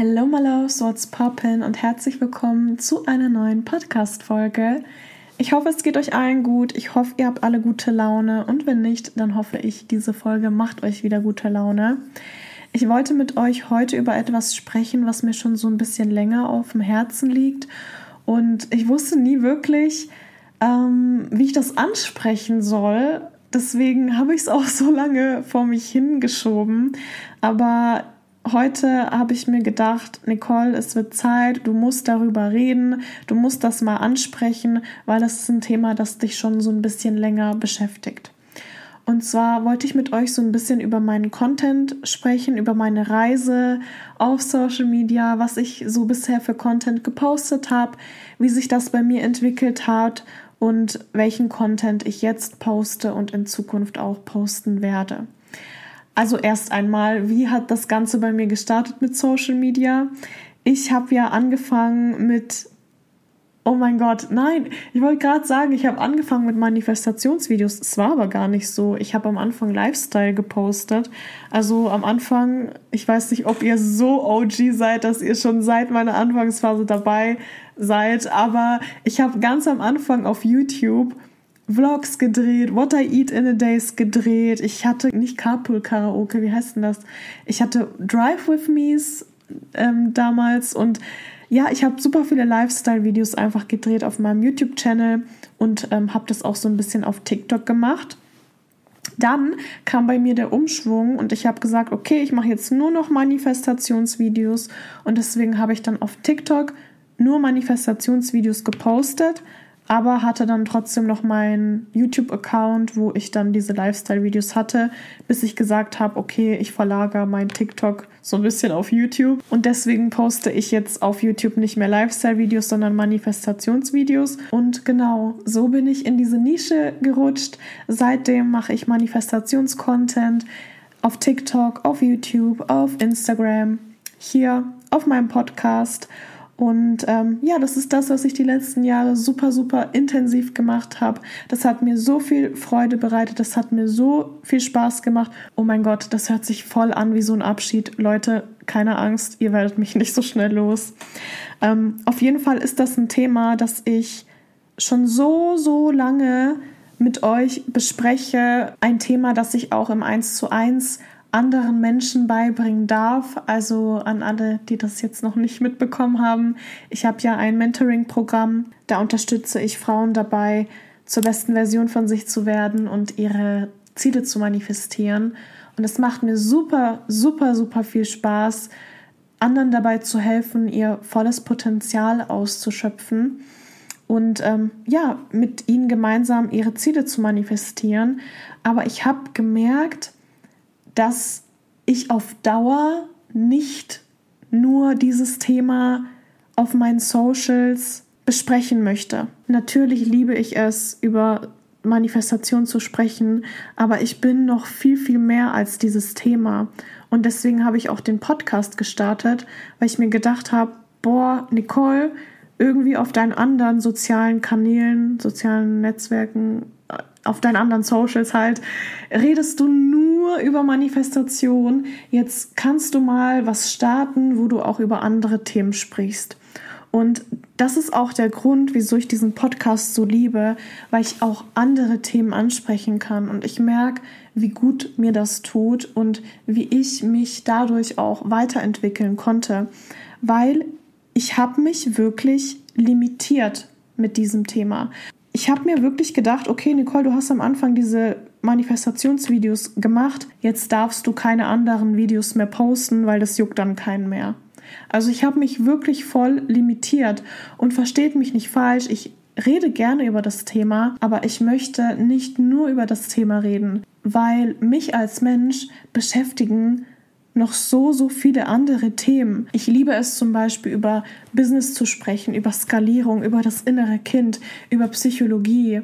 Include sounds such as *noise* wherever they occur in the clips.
Hello my loves, what's poppin' und herzlich willkommen zu einer neuen Podcast-Folge. Ich hoffe, es geht euch allen gut. Ich hoffe, ihr habt alle gute Laune und wenn nicht, dann hoffe ich, diese Folge macht euch wieder gute Laune. Ich wollte mit euch heute über etwas sprechen, was mir schon so ein bisschen länger auf dem Herzen liegt und ich wusste nie wirklich, ähm, wie ich das ansprechen soll. Deswegen habe ich es auch so lange vor mich hingeschoben. Aber heute habe ich mir gedacht, Nicole, es wird Zeit, du musst darüber reden, du musst das mal ansprechen, weil das ist ein Thema, das dich schon so ein bisschen länger beschäftigt. Und zwar wollte ich mit euch so ein bisschen über meinen Content sprechen, über meine Reise auf Social Media, was ich so bisher für Content gepostet habe, wie sich das bei mir entwickelt hat und welchen Content ich jetzt poste und in Zukunft auch posten werde. Also erst einmal, wie hat das Ganze bei mir gestartet mit Social Media? Ich habe ja angefangen mit Oh mein Gott, nein, ich wollte gerade sagen, ich habe angefangen mit Manifestationsvideos. Es war aber gar nicht so. Ich habe am Anfang Lifestyle gepostet. Also am Anfang, ich weiß nicht, ob ihr so OG seid, dass ihr schon seit meiner Anfangsphase dabei seid, aber ich habe ganz am Anfang auf YouTube Vlogs gedreht, What I Eat in a Days gedreht. Ich hatte nicht Carpool Karaoke, wie heißt denn das? Ich hatte Drive with Me's ähm, damals und ja, ich habe super viele Lifestyle-Videos einfach gedreht auf meinem YouTube-Channel und ähm, habe das auch so ein bisschen auf TikTok gemacht. Dann kam bei mir der Umschwung und ich habe gesagt, okay, ich mache jetzt nur noch Manifestationsvideos und deswegen habe ich dann auf TikTok nur Manifestationsvideos gepostet, aber hatte dann trotzdem noch meinen YouTube-Account, wo ich dann diese Lifestyle-Videos hatte, bis ich gesagt habe, okay, ich verlagere mein TikTok so ein bisschen auf YouTube. Und deswegen poste ich jetzt auf YouTube nicht mehr Lifestyle-Videos, sondern Manifestationsvideos. Und genau, so bin ich in diese Nische gerutscht. Seitdem mache ich Manifestations-Content auf TikTok, auf YouTube, auf Instagram, hier auf meinem Podcast. Und ähm, ja, das ist das, was ich die letzten Jahre super, super intensiv gemacht habe. Das hat mir so viel Freude bereitet, das hat mir so viel Spaß gemacht. Oh mein Gott, das hört sich voll an wie so ein Abschied. Leute, keine Angst, ihr werdet mich *laughs* nicht so schnell los. Ähm, auf jeden Fall ist das ein Thema, das ich schon so, so lange mit euch bespreche. Ein Thema, das ich auch im 1 zu 1 anderen Menschen beibringen darf. Also an alle, die das jetzt noch nicht mitbekommen haben. Ich habe ja ein Mentoring-Programm, da unterstütze ich Frauen dabei, zur besten Version von sich zu werden und ihre Ziele zu manifestieren. Und es macht mir super, super, super viel Spaß, anderen dabei zu helfen, ihr volles Potenzial auszuschöpfen und ähm, ja, mit ihnen gemeinsam ihre Ziele zu manifestieren. Aber ich habe gemerkt, dass ich auf Dauer nicht nur dieses Thema auf meinen Socials besprechen möchte. Natürlich liebe ich es, über Manifestation zu sprechen, aber ich bin noch viel, viel mehr als dieses Thema. Und deswegen habe ich auch den Podcast gestartet, weil ich mir gedacht habe, boah, Nicole, irgendwie auf deinen anderen sozialen Kanälen, sozialen Netzwerken, auf deinen anderen Socials halt, redest du nur über Manifestation. Jetzt kannst du mal was starten, wo du auch über andere Themen sprichst. Und das ist auch der Grund, wieso ich diesen Podcast so liebe, weil ich auch andere Themen ansprechen kann. Und ich merke, wie gut mir das tut und wie ich mich dadurch auch weiterentwickeln konnte. Weil ich habe mich wirklich limitiert mit diesem Thema ich habe mir wirklich gedacht, okay, Nicole, du hast am Anfang diese Manifestationsvideos gemacht, jetzt darfst du keine anderen Videos mehr posten, weil das juckt dann keinen mehr. Also ich habe mich wirklich voll limitiert und versteht mich nicht falsch, ich rede gerne über das Thema, aber ich möchte nicht nur über das Thema reden, weil mich als Mensch beschäftigen noch so, so viele andere Themen. Ich liebe es zum Beispiel über Business zu sprechen, über Skalierung, über das innere Kind, über Psychologie,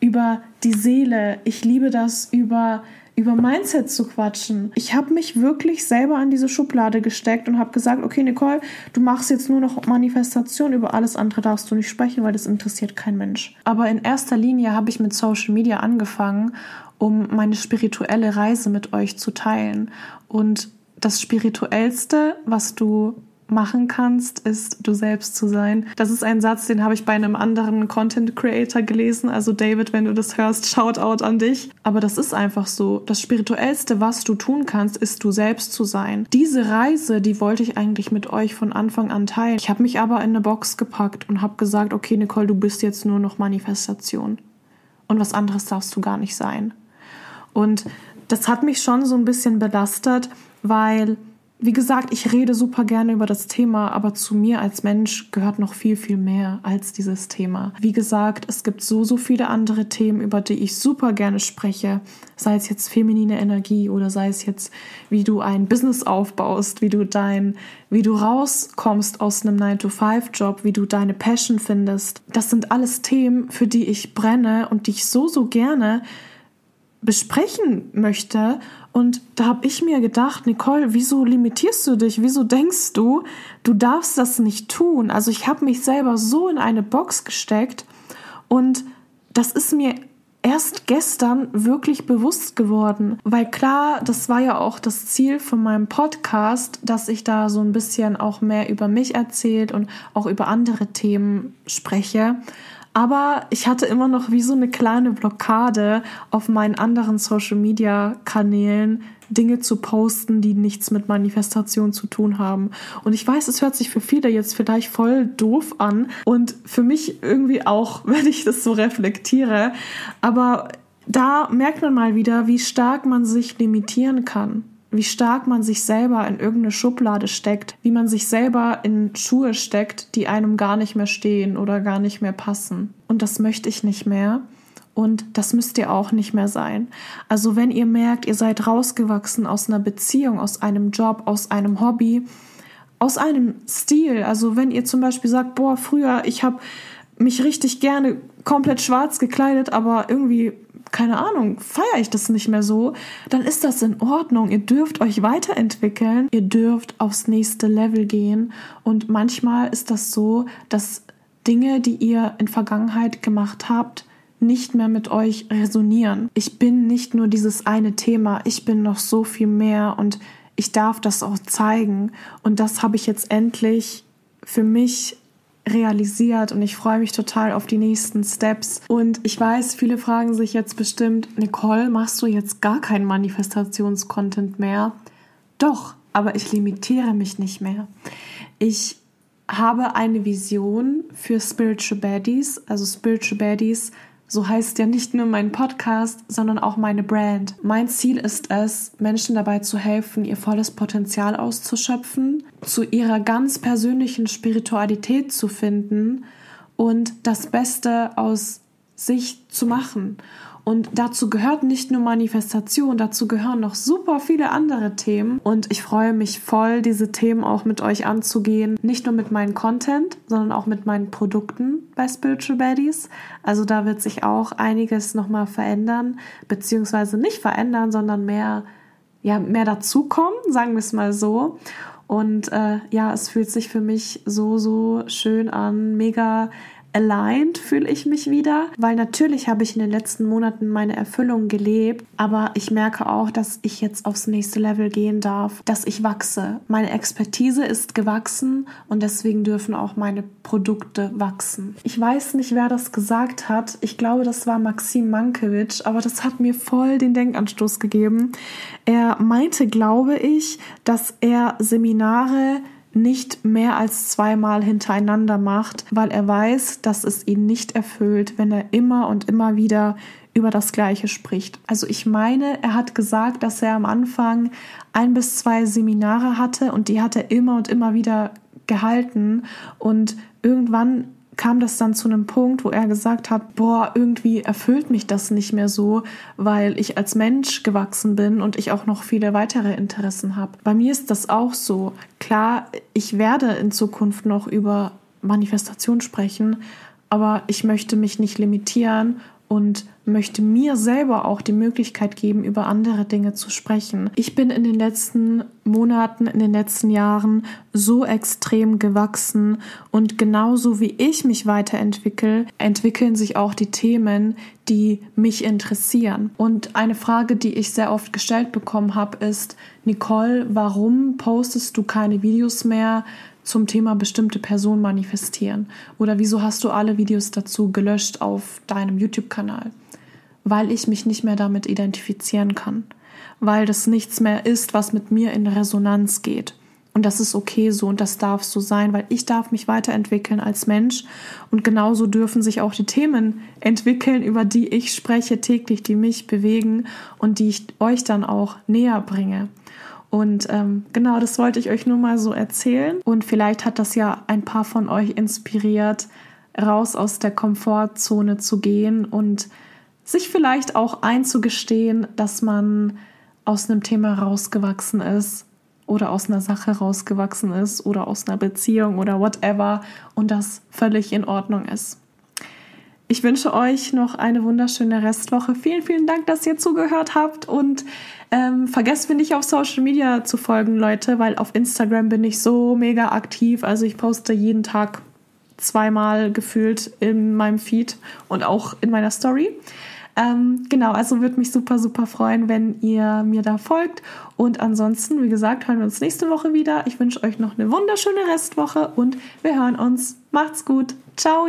über die Seele. Ich liebe das über über Mindset zu quatschen. Ich habe mich wirklich selber an diese Schublade gesteckt und habe gesagt, okay, Nicole, du machst jetzt nur noch Manifestation, über alles andere darfst du nicht sprechen, weil das interessiert kein Mensch. Aber in erster Linie habe ich mit Social Media angefangen, um meine spirituelle Reise mit euch zu teilen und das Spirituellste, was du machen kannst, ist du selbst zu sein. Das ist ein Satz, den habe ich bei einem anderen Content Creator gelesen. Also David, wenn du das hörst, shout out an dich. Aber das ist einfach so. Das spirituellste, was du tun kannst, ist du selbst zu sein. Diese Reise, die wollte ich eigentlich mit euch von Anfang an teilen. Ich habe mich aber in eine Box gepackt und habe gesagt, okay, Nicole, du bist jetzt nur noch Manifestation. Und was anderes darfst du gar nicht sein. Und das hat mich schon so ein bisschen belastet, weil wie gesagt, ich rede super gerne über das Thema, aber zu mir als Mensch gehört noch viel, viel mehr als dieses Thema. Wie gesagt, es gibt so, so viele andere Themen, über die ich super gerne spreche. Sei es jetzt feminine Energie oder sei es jetzt, wie du ein Business aufbaust, wie du dein, wie du rauskommst aus einem 9-to-5-Job, wie du deine Passion findest. Das sind alles Themen, für die ich brenne und die ich so, so gerne besprechen möchte. Und da habe ich mir gedacht, Nicole, wieso limitierst du dich? Wieso denkst du, du darfst das nicht tun? Also ich habe mich selber so in eine Box gesteckt und das ist mir erst gestern wirklich bewusst geworden, weil klar, das war ja auch das Ziel von meinem Podcast, dass ich da so ein bisschen auch mehr über mich erzählt und auch über andere Themen spreche. Aber ich hatte immer noch wie so eine kleine Blockade auf meinen anderen Social-Media-Kanälen, Dinge zu posten, die nichts mit Manifestation zu tun haben. Und ich weiß, es hört sich für viele jetzt vielleicht voll doof an und für mich irgendwie auch, *laughs* wenn ich das so reflektiere. Aber da merkt man mal wieder, wie stark man sich limitieren kann wie stark man sich selber in irgendeine Schublade steckt, wie man sich selber in Schuhe steckt, die einem gar nicht mehr stehen oder gar nicht mehr passen. Und das möchte ich nicht mehr. Und das müsst ihr auch nicht mehr sein. Also wenn ihr merkt, ihr seid rausgewachsen aus einer Beziehung, aus einem Job, aus einem Hobby, aus einem Stil. Also wenn ihr zum Beispiel sagt, boah, früher, ich habe mich richtig gerne komplett schwarz gekleidet, aber irgendwie keine Ahnung, feiere ich das nicht mehr so, dann ist das in Ordnung. Ihr dürft euch weiterentwickeln, ihr dürft aufs nächste Level gehen und manchmal ist das so, dass Dinge, die ihr in Vergangenheit gemacht habt, nicht mehr mit euch resonieren. Ich bin nicht nur dieses eine Thema, ich bin noch so viel mehr und ich darf das auch zeigen und das habe ich jetzt endlich für mich realisiert und ich freue mich total auf die nächsten Steps. Und ich weiß, viele fragen sich jetzt bestimmt, Nicole, machst du jetzt gar keinen Manifestationscontent mehr? Doch, aber ich limitiere mich nicht mehr. Ich habe eine Vision für Spiritual Baddies. Also Spiritual Baddies so heißt ja nicht nur mein Podcast, sondern auch meine Brand. Mein Ziel ist es, Menschen dabei zu helfen, ihr volles Potenzial auszuschöpfen, zu ihrer ganz persönlichen Spiritualität zu finden und das Beste aus sich zu machen. Und dazu gehört nicht nur Manifestation, dazu gehören noch super viele andere Themen. Und ich freue mich voll, diese Themen auch mit euch anzugehen. Nicht nur mit meinem Content, sondern auch mit meinen Produkten bei Spiritual Baddies. Also da wird sich auch einiges nochmal verändern, beziehungsweise nicht verändern, sondern mehr, ja, mehr dazukommen, sagen wir es mal so. Und äh, ja, es fühlt sich für mich so, so schön an, mega aligned fühle ich mich wieder, weil natürlich habe ich in den letzten Monaten meine Erfüllung gelebt, aber ich merke auch, dass ich jetzt aufs nächste Level gehen darf, dass ich wachse. Meine Expertise ist gewachsen und deswegen dürfen auch meine Produkte wachsen. Ich weiß nicht, wer das gesagt hat. Ich glaube, das war Maxim Mankiewicz, aber das hat mir voll den Denkanstoß gegeben. Er meinte, glaube ich, dass er Seminare nicht mehr als zweimal hintereinander macht, weil er weiß, dass es ihn nicht erfüllt, wenn er immer und immer wieder über das Gleiche spricht. Also ich meine, er hat gesagt, dass er am Anfang ein bis zwei Seminare hatte und die hat er immer und immer wieder gehalten und irgendwann kam das dann zu einem Punkt, wo er gesagt hat, boah, irgendwie erfüllt mich das nicht mehr so, weil ich als Mensch gewachsen bin und ich auch noch viele weitere Interessen habe. Bei mir ist das auch so. Klar, ich werde in Zukunft noch über Manifestation sprechen, aber ich möchte mich nicht limitieren und möchte mir selber auch die Möglichkeit geben, über andere Dinge zu sprechen. Ich bin in den letzten Monaten, in den letzten Jahren so extrem gewachsen und genauso wie ich mich weiterentwickle, entwickeln sich auch die Themen, die mich interessieren. Und eine Frage, die ich sehr oft gestellt bekommen habe, ist, Nicole, warum postest du keine Videos mehr zum Thema bestimmte Person manifestieren? Oder wieso hast du alle Videos dazu gelöscht auf deinem YouTube-Kanal? Weil ich mich nicht mehr damit identifizieren kann. Weil das nichts mehr ist, was mit mir in Resonanz geht. Und das ist okay so und das darf so sein, weil ich darf mich weiterentwickeln als Mensch. Und genauso dürfen sich auch die Themen entwickeln, über die ich spreche täglich, die mich bewegen und die ich euch dann auch näher bringe. Und ähm, genau das wollte ich euch nur mal so erzählen. Und vielleicht hat das ja ein paar von euch inspiriert, raus aus der Komfortzone zu gehen und sich vielleicht auch einzugestehen, dass man aus einem Thema rausgewachsen ist oder aus einer Sache rausgewachsen ist oder aus einer Beziehung oder whatever und das völlig in Ordnung ist. Ich wünsche euch noch eine wunderschöne Restwoche. Vielen, vielen Dank, dass ihr zugehört habt und ähm, vergesst mir nicht auf Social Media zu folgen, Leute, weil auf Instagram bin ich so mega aktiv. Also ich poste jeden Tag zweimal gefühlt in meinem Feed und auch in meiner Story. Ähm, genau, also würde mich super, super freuen, wenn ihr mir da folgt. Und ansonsten, wie gesagt, hören wir uns nächste Woche wieder. Ich wünsche euch noch eine wunderschöne Restwoche und wir hören uns. Macht's gut. Ciao!